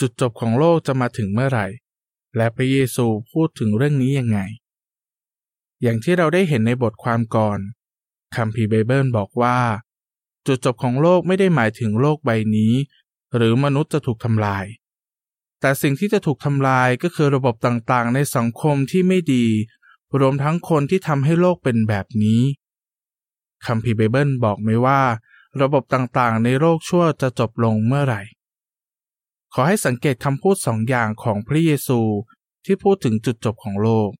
จุดจบของโลกจะมาถึงเมื่อไหร่ และพระเยซูพูดถึงเรื่องนี้ยังไง อย่างที่เราได้เห็นในบทความก่อนคัมภีร์ไบเบิลบอกว่า จุดจบของโลกไม่ได้หมายถึงโลกใบนี้ หรือมนุษย์จะถูกทำลาย แต่สิ่งที่จะถูกทำลายก็คือระบบต่างๆ ในสังคมที่ไม่ดี รวมทั้งคนที่ทำให้โลกเป็นแบบนี้คัมภีร์ไบเบิลบอกไหมว่า ระบบต่างๆ ในโลกชั่วจะจบลงเมื่อไหร่ ขอให้สังเกตคำพูดสองอย่างของพระเยซูที่พูดถึงจุดจบของโลก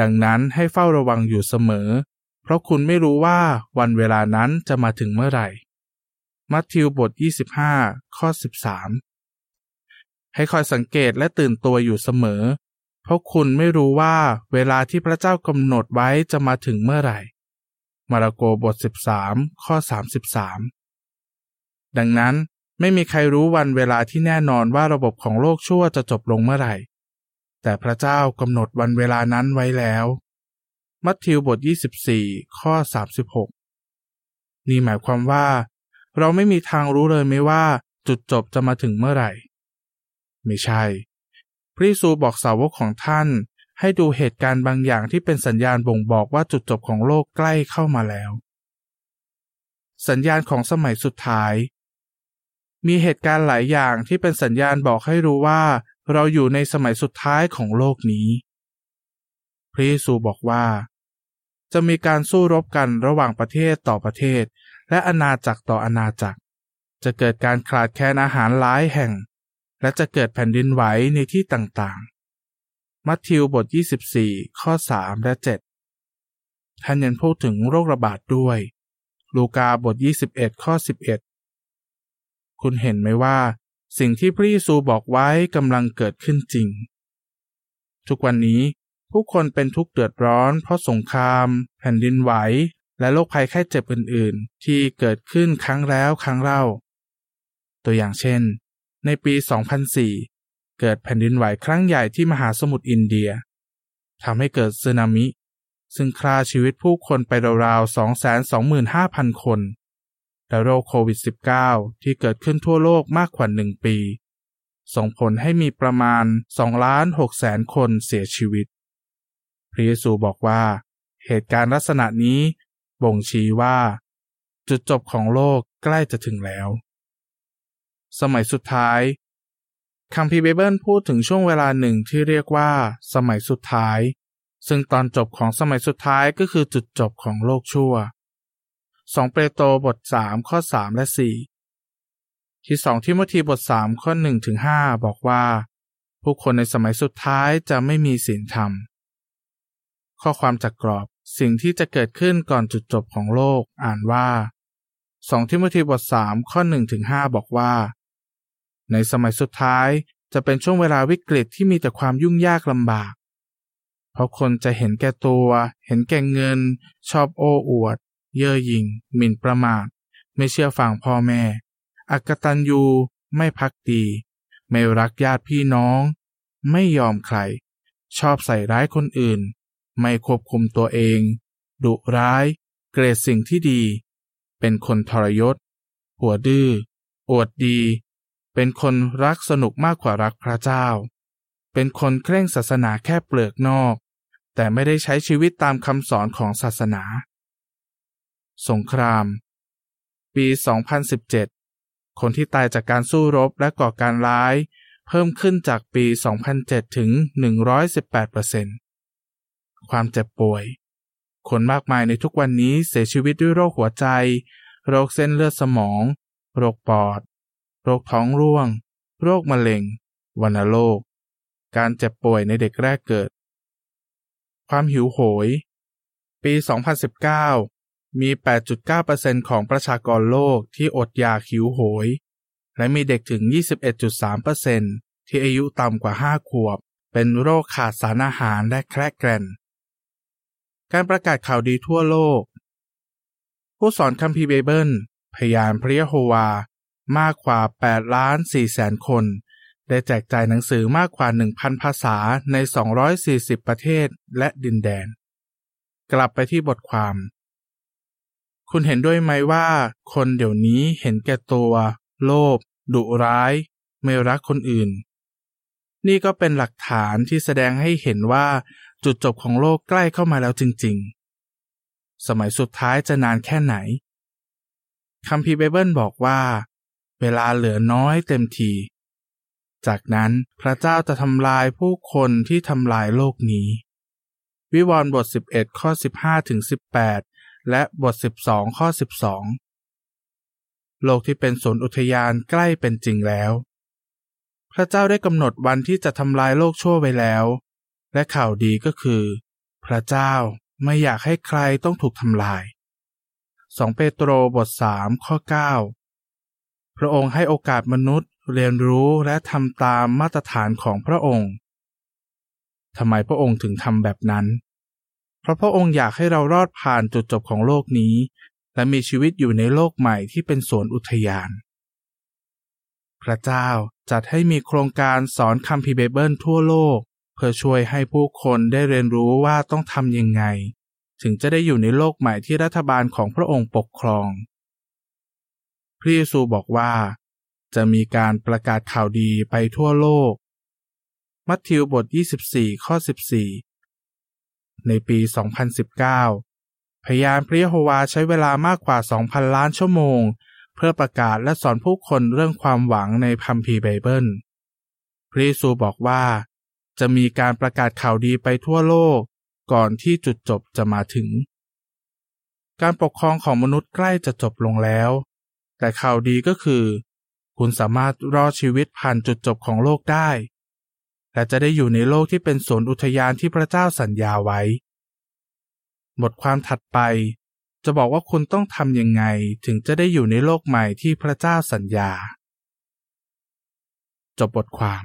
ดังนั้นให้เฝ้าระวังอยู่เสมอ เพราะคุณไม่รู้ว่าวันเวลานั้นจะมาถึงเมื่อไหร่ มัทธิวบท 25 ข้อ 13 ให้คอยสังเกตและตื่นตัวอยู่เสมอ เพราะคุณไม่รู้ว่าเวลาที่พระเจ้ากำหนดไว้จะมาถึงเมื่อไหร่ มาระโกบท 13 ข้อ 33 ดังนั้น ไม่มีใครรู้วันเวลาที่แน่นอนว่าระบบของโลกชั่วจะจบลงเมื่อไหร่ แต่พระเจ้ากำหนดวันเวลานั้นไว้แล้ว มัทธิวบท 24 ข้อ 36 นี่หมายความว่า เราไม่มีทางรู้เลยไม่ว่าจุดจบจะมาถึงเมื่อไหร่ ไม่ใช่ พระเยซูบอกสาวกของท่านให้ดูเหตุการณ์บางอย่างที่เป็นสัญญาณบ่งบอกว่าจุดจบของโลกใกล้เข้ามาแล้ว สัญญาณของสมัยสุดท้าย มีเหตุการณ์หลายอย่างที่เป็นสัญญาณบอกให้รู้ว่า เราอยู่ในสมัยสุดท้ายของโลกนี้ พระเยซูบอกว่า จะมีการสู้รบกันระหว่างประเทศต่อประเทศ และอาณาจักรต่ออาณาจักร จะเกิดการขาดแคลนอาหารหลายแห่ง และจะเกิดแผ่นดินไหวในที่ต่างๆ มัทธิวบท 24 ข้อ 3 และ 7 ท่านยังพูดถึงโรคระบาดด้วย ลูกาบท 21 ข้อ 11 คุณเห็นไหมว่า สิ่งที่พระเยซูบอกไว้กำลังเกิดขึ้นจริง ทุกวันนี้ผู้คนเป็นทุกข์เดือดร้อน เพราะสงคราม แผ่นดินไหว และโรคภัยไข้เจ็บอื่น ๆ ที่เกิดขึ้นครั้งแล้วครั้งเล่า ตัวอย่างเช่น ในปี 2004 เกิดแผ่นดินไหวครั้งใหญ่ที่มหาสมุทรอินเดียทำให้เกิดสึนามิ ซึ่งฆ่าชีวิตผู้คนไปราวๆ 225,000 คน และโรคโควิด -19 ที่เกิดขึ้นทั่วโลกมากกว่าหนึ่งปี ส่งผลให้มีประมาณ2ล้าน6แสนคนเสียชีวิต พระเยซูบอกว่า เหตุการณ์ลักษณะนี้บ่งชี้ว่า จุดจบของโลกใกล้จะถึงแล้ว สมัยสุดท้ายคัมภีร์ไบเบิลพูดถึงช่วงเวลาหนึ่งที่เรียกว่า สมัยสุดท้าย ซึ่งตอนจบของสมัยสุดท้ายก็คือจุดจบของโลกชั่ว 2 เปโตรบท 3 ข้อ 3 และ 4 ที่ 2 ทิโมธีบท 3 ข้อ1ถึง5บอกว่า ผู้คนในสมัยสุดท้ายจะไม่มีศีลธรรม ข้อความจากกรอบสิ่งที่จะเกิดขึ้นก่อนจุดจบของโลกอ่านว่า 2 ทิโมธีบท 3 ข้อ1ถึง5บอกว่า ในสมัยสุดท้ายจะเป็นช่วงเวลาวิกฤตที่มีแต่ความยุ่งยากลำบาก เพราะคนจะเห็นแก่ตัว เห็นแก่เงิน ชอบโอ้อวด เย่อหยิ่ง หมิ่นประมาท ไม่เชื่อฟังพ่อแม่ อักตันยู ไม่พักดี ไม่รักญาติพี่น้อง ไม่ยอมใคร ชอบใส่ร้ายคนอื่น ไม่ควบคุมตัวเอง ดุร้าย เกรดสิ่งที่ดี เป็นคนทรยศ หัวดื้อ อวดดี เป็นคนรักสนุกมากกว่ารักพระเจ้า เป็นคนเคร่งศาสนาแค่เปลือกนอกแต่ไม่ได้ใช้ชีวิตตามคำสอนของศาสนา สงคราม ปี 2017 คนที่ตายจากการสู้รบและก่อการร้าย เพิ่มขึ้นจากปี 2007 ถึง 118%ความเจ็บป่วย คนมากมายในทุกวันนี้เสียชีวิตด้วยโรคหัวใจ โรคเส้นเลือดสมอง โรคปอด โรคท้องร่วง โรคมะเร็งวัณโรค การเจ็บป่วยในเด็กแรกเกิด ความหิวโหย ปี 2019 มี 8.9%ของประชากรโลกที่อดอยากหิวโหย และมีเด็กถึง 21.3%ที่อายุต่ำกว่า 5 ขวบ เป็นโรคขาดสารอาหารและแคระแกรนการประกาศข่าวดีทั่วโลก ผู้สอนคัมภีร์ไบเบิล พยานพระยะโฮวา มากกว่า 8 ล้าน4แสนคน ได้แจกจ่ายหนังสือมากกว่า 1,000 ภาษาใน 240 ประเทศและดินแดน กลับไปที่บทความ คุณเห็นด้วยไหมว่า คนเดี๋ยวนี้เห็นแก่ตัว โลภดุร้าย ไม่รักคนอื่น นี่ก็เป็นหลักฐานที่แสดงให้เห็นว่าจุดจบของโลกใกล้เข้ามาแล้วจริง ๆ สมัยสุดท้ายจะนานแค่ไหนคัมภีร์ไบเบิลบอกว่า เวลาเหลือน้อยเต็มที จากนั้นพระเจ้าจะทำลายผู้คนที่ทำลายโลกนี้ วิวรณ์บท 11 ข้อ 15ถึง18 และบท 12 ข้อ 12 โลกที่เป็นสวนอุทยานใกล้เป็นจริงแล้ว พระเจ้าได้กำหนดวันที่จะทำลายโลกชั่วไว้แล้ว และข่าวดีก็คือ พระเจ้าไม่อยากให้ใครต้องถูกทำลาย 2 เปโตรบท 3 ข้อ 9 พระองค์ให้โอกาสมนุษย์เรียนรู้และทำตามมาตรฐานของพระองค์ทำไมพระองค์ถึงทำแบบนั้น เพราะพระองค์อยากให้เรารอดผ่านจุดจบของโลกนี้ และมีชีวิตอยู่ในโลกใหม่ที่เป็นสวนอุทยาน พระเจ้าจัดให้มีโครงการสอนคัมภีร์เบเบิลทั่วโลก เพื่อช่วยให้ผู้คนได้เรียนรู้ว่าต้องทำยังไง ถึงจะได้อยู่ในโลกใหม่ที่รัฐบาลของพระองค์ปกครอง พระเยซูบอกว่า จะมีการประกาศข่าวดีไปทั่วโลก มัทธิวบท 24 ข้อ 14 ในปี 2019 พยานพระยะโฮวาใช้เวลามากกว่า 2,000 ล้านชั่วโมง เพื่อประกาศและสอนผู้คนเรื่องความหวังในพัมพีไบเบิล พระเยซูบอกว่า จะมีการประกาศข่าวดีไปทั่วโลก ก่อนที่จุดจบจะมาถึง การปกครองของมนุษย์ใกล้จะจบลงแล้ว แต่ข่าวดีก็คือ คุณสามารถรอดชีวิตผ่านจุดจบของโลกได้ และจะได้อยู่ในโลกที่เป็นสวนอุทยานที่พระเจ้าสัญญาไว้ บทความถัดไป จะบอกว่าคุณต้องทำยังไงถึงจะได้อยู่ในโลกใหม่ที่พระเจ้าสัญญา จบบทความ